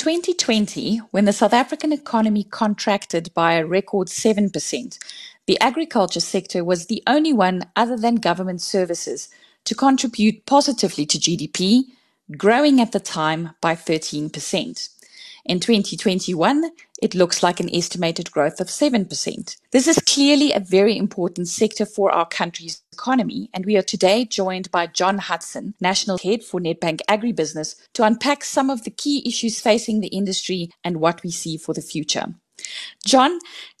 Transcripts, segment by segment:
2020, when the South African economy contracted by a record 7%, the agriculture sector was the only one other than government services to contribute positively to GDP, growing at the time by 13%. In 2021, it looks like an estimated growth of 7%. This is clearly a very important sector for our country's economy, and we are today joined by John Hudson, National Head for Nedbank Agribusiness, to unpack some of the key issues facing the industry and what we see for the future. John,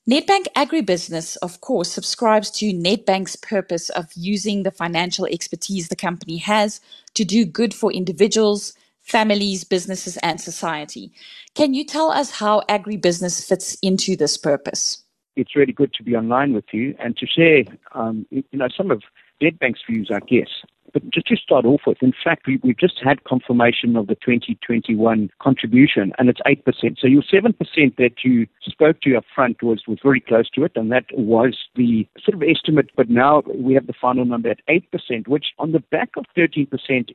Nedbank Agribusiness, of course, subscribes to Nedbank's purpose of using the financial expertise the company has to do good for individuals, families, businesses, and society. Can you tell us how agribusiness fits into this purpose? It's really good to be online with you and to share, um, you know, some of Nedbank's views, I guess. But just to start off with, in fact, we, we've just had confirmation of the 2021 contribution, and it's 8%. So your 7% that you spoke to up front was, was very close to it, and that was the sort of estimate. But now we have the final number at 8%, which on the back of 13%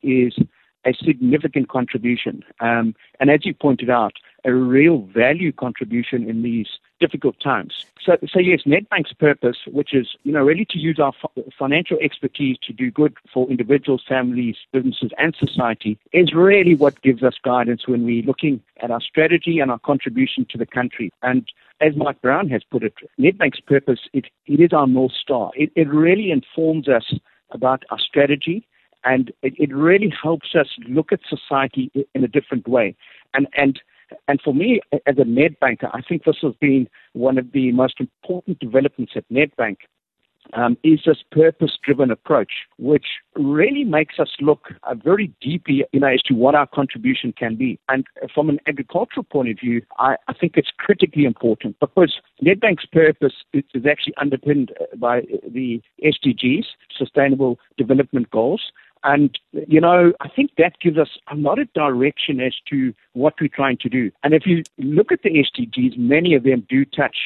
is a significant contribution. Um, and as you pointed out, a real value contribution in these difficult times. So, so yes, Nedbank's purpose, which is, you know, really to use our financial expertise to do good for individuals, families, businesses, and society, is really what gives us guidance when we're looking at our strategy and our contribution to the country. And as Mike Brown has put it, Nedbank's purpose, it, it is our North Star. It, it really informs us about our strategy and it, it really helps us look at society in a different way. And and and for me, as a Nedbanker, I think this has been one of the most important developments at Nedbank. Um, is this purpose-driven approach, which really makes us look uh, very deeply, you know, as to what our contribution can be. And from an agricultural point of view, I, I think it's critically important because Nedbank's purpose is, is actually underpinned by the SDGs, Sustainable Development Goals, and, you know, I think that gives us a lot of direction as to what we're trying to do. And if you look at the SDGs, many of them do touch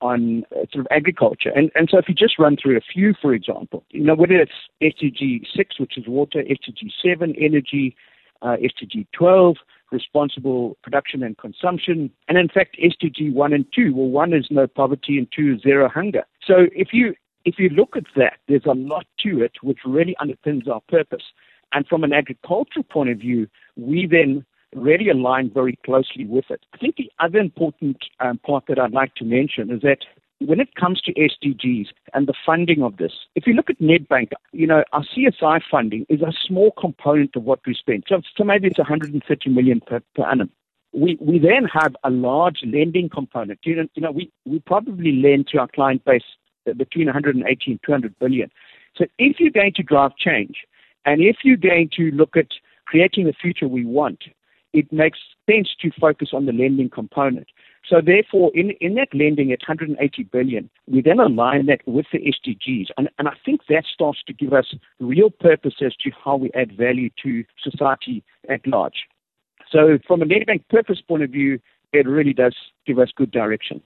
on uh, sort of agriculture. And, and so if you just run through a few, for example, you know, whether it's SDG 6, which is water, SDG 7, energy, uh, SDG 12, responsible production and consumption, and in fact, SDG 1 and 2, well, 1 is no poverty and 2 is zero hunger. So if you if you look at that, there's a lot to it which really underpins our purpose. And from an agricultural point of view, we then really align very closely with it. I think the other important um, part that I'd like to mention is that when it comes to SDGs and the funding of this, if you look at Nedbank, you know, our CSI funding is a small component of what we spend. So, so maybe it's 130 million per, per annum. We, we then have a large lending component. You know, you know we, we probably lend to our client base between 180 and 200 billion. So if you're going to drive change, and if you're going to look at creating the future we want, it makes sense to focus on the lending component. So therefore, in, in that lending at 180 billion, we then align that with the SDGs. And, and I think that starts to give us real purpose as to how we add value to society at large. So from a Nedbank purpose point of view, it really does give us good direction.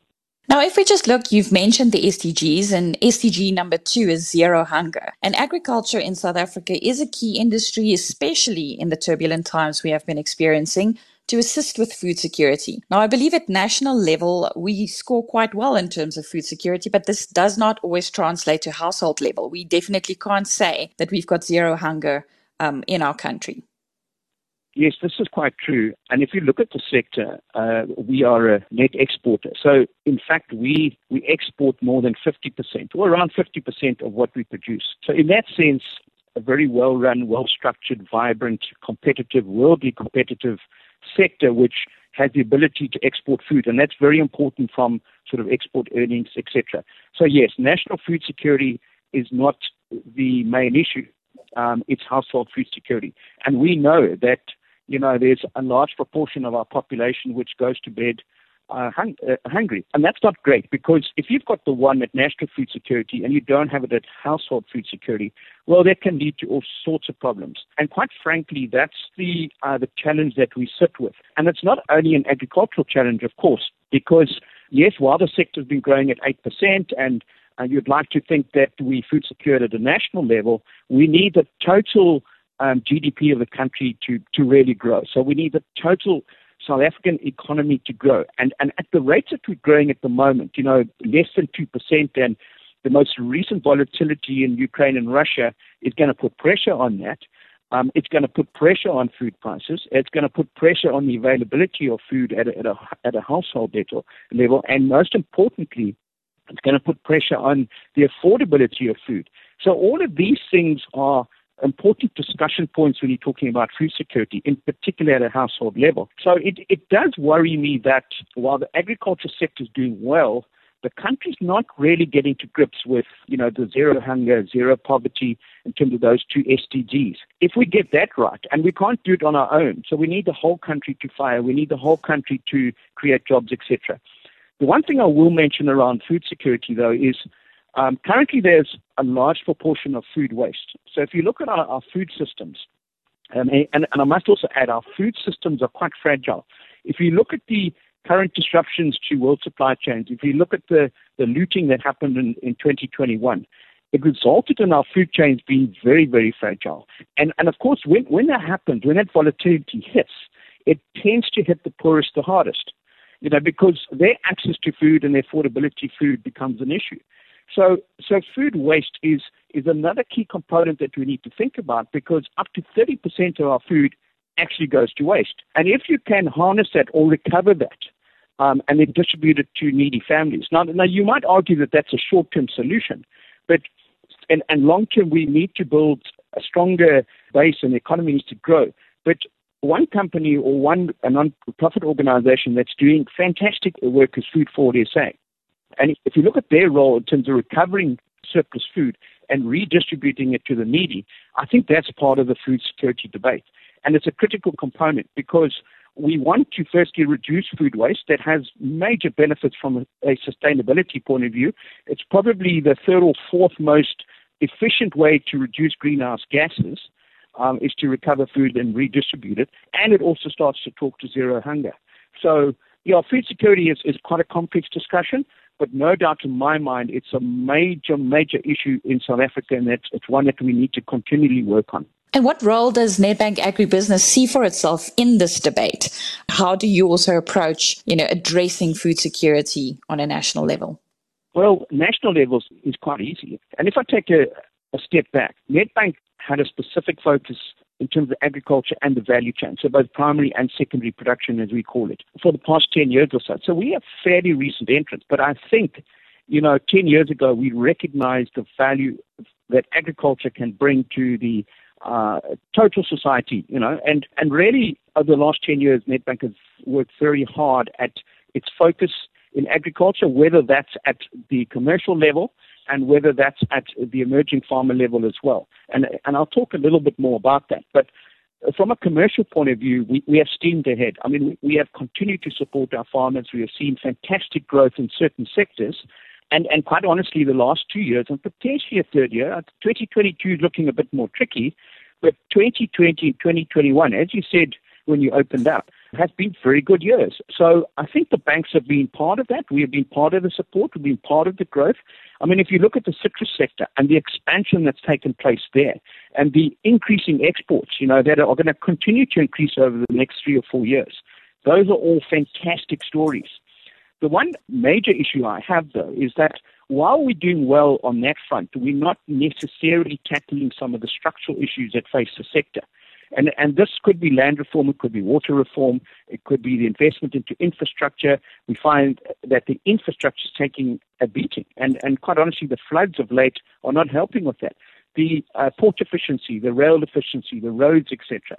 Now, if we just look, you've mentioned the SDGs, and SDG number two is zero hunger. And agriculture in South Africa is a key industry, especially in the turbulent times we have been experiencing, to assist with food security. Now, I believe at national level, we score quite well in terms of food security, but this does not always translate to household level. We definitely can't say that we've got zero hunger um, in our country. Yes, this is quite true. And if you look at the sector, uh, we are a net exporter. So, in fact, we, we export more than 50%, or around 50% of what we produce. So, in that sense, a very well run, well structured, vibrant, competitive, worldly competitive sector, which has the ability to export food. And that's very important from sort of export earnings, etc. So, yes, national food security is not the main issue. Um, it's household food security. And we know that you know, there's a large proportion of our population which goes to bed uh, hung, uh, hungry. And that's not great because if you've got the one at national food security and you don't have it at household food security, well, that can lead to all sorts of problems. And quite frankly, that's the, uh, the challenge that we sit with. And it's not only an agricultural challenge, of course, because yes, while the sector's been growing at 8% and and you'd like to think that we food secured at a national level, we need the total um, GDP of the country to, to really grow. So we need the total South African economy to grow. And, and at the rates that we're growing at the moment, you know, less than 2%, and the most recent volatility in Ukraine and Russia is going to put pressure on that. Um, it's going to put pressure on food prices. It's going to put pressure on the availability of food at a, at a, at a household level. And most importantly, it's going to put pressure on the affordability of food. So all of these things are important discussion points when you're talking about food security, in particular at a household level. So it, it does worry me that while the agriculture sector is doing well, the country's not really getting to grips with, you know, the zero hunger, zero poverty in terms of those two SDGs. If we get that right, and we can't do it on our own, so we need the whole country to fire, we need the whole country to create jobs, etc. The one thing I will mention around food security, though, is um, currently there's a large proportion of food waste. So if you look at our, our food systems, um, and, and I must also add, our food systems are quite fragile. If you look at the current disruptions to world supply chains, if you look at the, the looting that happened in, in 2021, it resulted in our food chains being very, very fragile. And, and of course, when, when that happens, when that volatility hits, it tends to hit the poorest the hardest, you know, because their access to food and their affordability food becomes an issue. So, so food waste is, is another key component that we need to think about because up to 30% of our food actually goes to waste. And if you can harness that or recover that, um, and then distribute it to needy families. Now, now you might argue that that's a short-term solution, but and, and long-term we need to build a stronger base and the economy needs to grow. But one company or one a non-profit organization that's doing fantastic work is Food Forward SA. And if you look at their role in terms of recovering surplus food and redistributing it to the needy, I think that's part of the food security debate. And it's a critical component because we want to firstly reduce food waste that has major benefits from a, sustainability point of view. It's probably the third or fourth most efficient way to reduce greenhouse gases. Um, is to recover food and redistribute it, and it also starts to talk to zero hunger. So, yeah, food security is, is quite a complex discussion, but no doubt in my mind, it's a major, major issue in South Africa, and it's, it's one that we need to continually work on. And what role does Nedbank Agribusiness see for itself in this debate? How do you also approach, you know, addressing food security on a national level? Well, national levels is quite easy. And if I take a, a step back, Nedbank had a specific focus in terms of agriculture and the value chain, so both primary and secondary production, as we call it, for the past 10 years or so. So we have fairly recent entrants, but I think, you know, 10 years ago, we recognized the value that agriculture can bring to the uh, total society, you know, and, and really over the last 10 years, Nedbank has worked very hard at its focus in agriculture, whether that's at the commercial level and whether that's at the emerging farmer level as well. And, and I'll talk a little bit more about that. But from a commercial point of view, we, we have steamed ahead. I mean, we have continued to support our farmers. We have seen fantastic growth in certain sectors. And, and quite honestly, the last two years, and potentially a third year, uh, 2022 is looking a bit more tricky, but 2020 and 2021, as you said when you opened up, has been very good years. So I think the banks have been part of that. We have been part of the support. We've been part of the growth. I mean, if you look at the citrus sector and the expansion that's taken place there and the increasing exports, you know, that are going to continue to increase over the next three or four years, those are all fantastic stories. The one major issue I have, though, is that while we're doing well on that front, we're not necessarily tackling some of the structural issues that face the sector. And, and this could be land reform, it could be water reform, it could be the investment into infrastructure. We find that the infrastructure is taking a beating. And, and quite honestly, the floods of late are not helping with that. The uh, port efficiency, the rail efficiency, the roads, etc.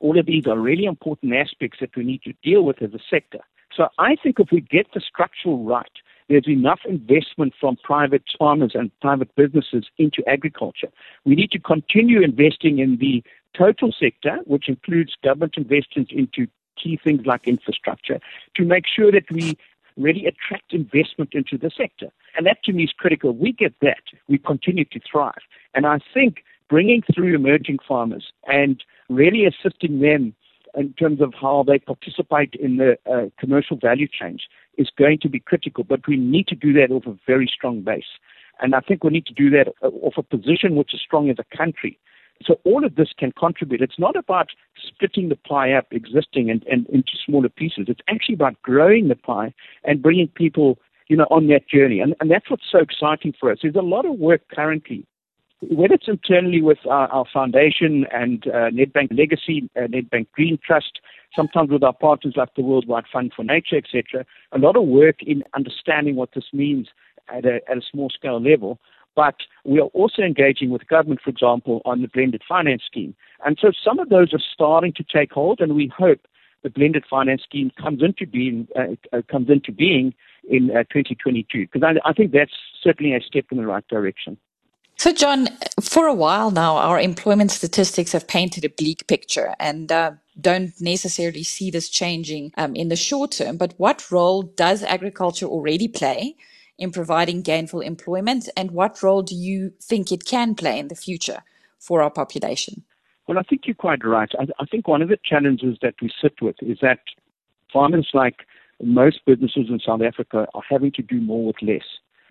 All of these are really important aspects that we need to deal with as a sector. So I think if we get the structural right, there's enough investment from private farmers and private businesses into agriculture. We need to continue investing in the total sector, which includes government investment into key things like infrastructure, to make sure that we really attract investment into the sector. And that to me is critical. We get that, we continue to thrive. And I think bringing through emerging farmers and really assisting them in terms of how they participate in the uh, commercial value chains is going to be critical. But we need to do that off a very strong base. And I think we need to do that uh, off a position which is strong as a country So all of this can contribute. It's not about splitting the pie up existing and, and into smaller pieces. It's actually about growing the pie and bringing people, you know, on that journey. And, and that's what's so exciting for us. There's a lot of work currently whether it's internally with our, our foundation and uh, Nedbank Legacy, uh, Nedbank Green Trust, sometimes with our partners like the Worldwide Fund for Nature, etc., a lot of work in understanding what this means at a, at a small scale level. But we are also engaging with government, for example, on the blended finance scheme. And so some of those are starting to take hold, and we hope the blended finance scheme comes into being uh, uh comes into being in uh, 2022 because I, I think that's certainly a step in the right direction. So, John, for a while now, our employment statistics have painted a bleak picture and uh, don't necessarily see this changing um, in the short term. But what role does agriculture already play in providing gainful employment, and what role do you think it can play in the future for our population? Well, I think you're quite right. I, I think one of the challenges that we sit with is that farmers, like most businesses in South Africa, are having to do more with less.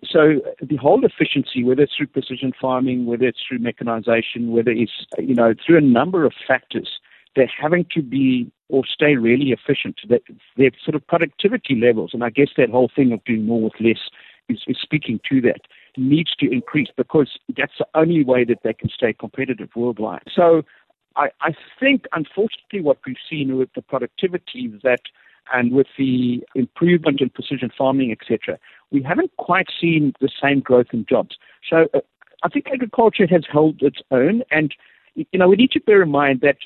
So the whole efficiency, whether it's through precision farming, whether it's through mechanization, whether it's you know through a number of factors, they're having to be or stay really efficient. That their sort of productivity levels, and I guess that whole thing of doing more with less is, is speaking to that needs to increase because that's the only way that they can stay competitive worldwide. So I, I think, unfortunately, what we've seen with the productivity that and with the improvement in precision farming, etc., we haven't quite seen the same growth in jobs. So uh, I think agriculture has held its own, and you know we need to bear in mind that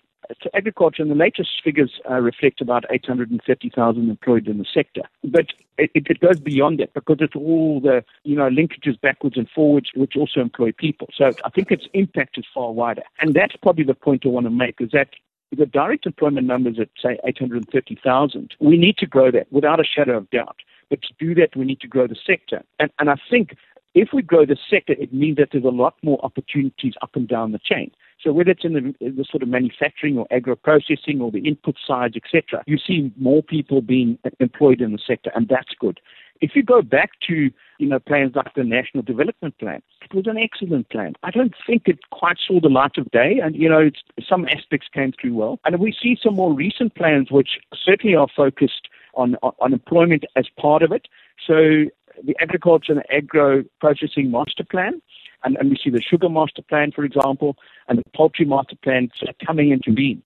so agriculture, and the latest figures uh, reflect about 830,000 employed in the sector. But it, it, goes beyond that because it's all the you know linkages backwards and forwards, which also employ people. So I think its impact is far wider, and that's probably the point I want to make: is that the direct employment numbers at say 830,000, we need to grow that without a shadow of doubt. But to do that, we need to grow the sector, and and I think if we grow the sector, it means that there's a lot more opportunities up and down the chain. So whether it's in the, the sort of manufacturing or agro processing or the input sides, etc., you see more people being employed in the sector, and that's good. If you go back to you know plans like the National Development Plan, it was an excellent plan. I don't think it quite saw the light of day, and you know some aspects came through well. And we see some more recent plans which certainly are focused on, on, on employment as part of it. So the Agriculture and Agro Processing Master Plan, and, and we see the Sugar Master Plan, for example, and the Poultry Master Plan coming into being.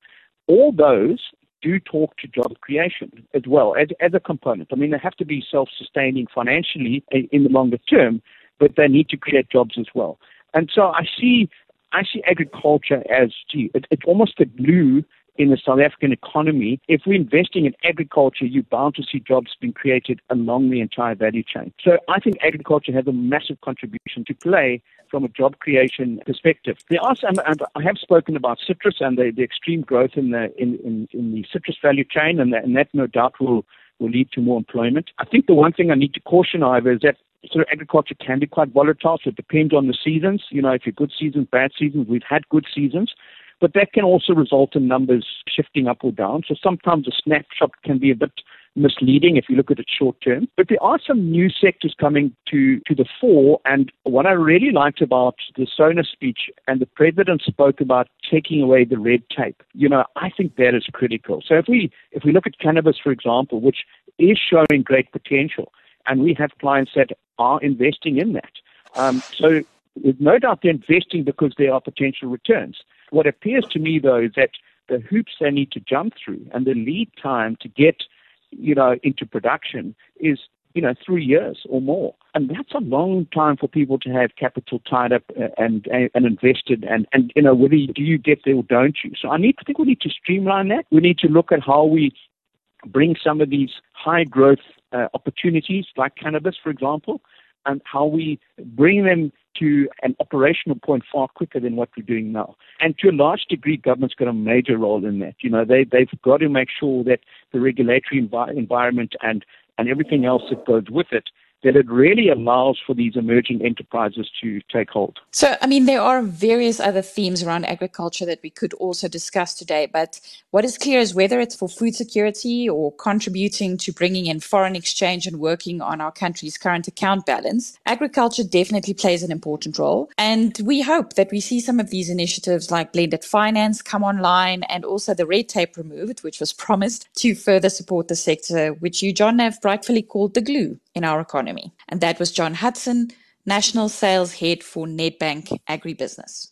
All those do talk to job creation as well as, as a component. I mean, they have to be self-sustaining financially in the longer term, but they need to create jobs as well. And so I see I see agriculture as gee, it, it's almost a glue in the South African economy, if we're investing in agriculture, you're bound to see jobs being created along the entire value chain. So I think agriculture has a massive contribution to play from a job creation perspective. There are some, I have spoken about citrus and the, the extreme growth in the in, in, in the citrus value chain, and that, and that no doubt will will lead to more employment. I think the one thing I need to caution, however, is that sort of agriculture can be quite volatile, so it depends on the seasons. You know, if you're good seasons, bad seasons, we've had good seasons. But that can also result in numbers shifting up or down. So sometimes a snapshot can be a bit misleading if you look at it short term. But there are some new sectors coming to, to the fore. And what I really liked about the SONA speech, and the president spoke about taking away the red tape. You know, I think that is critical. So if we if we look at cannabis, for example, which is showing great potential, and we have clients that are investing in that. Um, so there's no doubt they're investing because there are potential returns. What appears to me, though, is that the hoops they need to jump through and the lead time to get, you know, into production is, you know, three years or more. And that's a long time for people to have capital tied up uh, and and invested. And, and you know, whether you, do you get there or don't you? So I need, I think we need to streamline that. We need to look at how we bring some of these high growth uh, opportunities like cannabis, for example, and how we bring them to an operational point far quicker than what we're doing now. And to a large degree, government's got a major role in that. You know, they, they've got to make sure that the regulatory envi- environment and, and everything else that goes with it that it really allows for these emerging enterprises to take hold. So, I mean, there are various other themes around agriculture that we could also discuss today, but what is clear is whether it's for food security or contributing to bringing in foreign exchange and working on our country's current account balance, agriculture definitely plays an important role. And we hope that we see some of these initiatives like blended finance come online and also the red tape removed, which was promised to further support the sector, which you, John, have rightfully called the glue in our economy. And that was John Hudson, National Sales Head for Nedbank Agribusiness.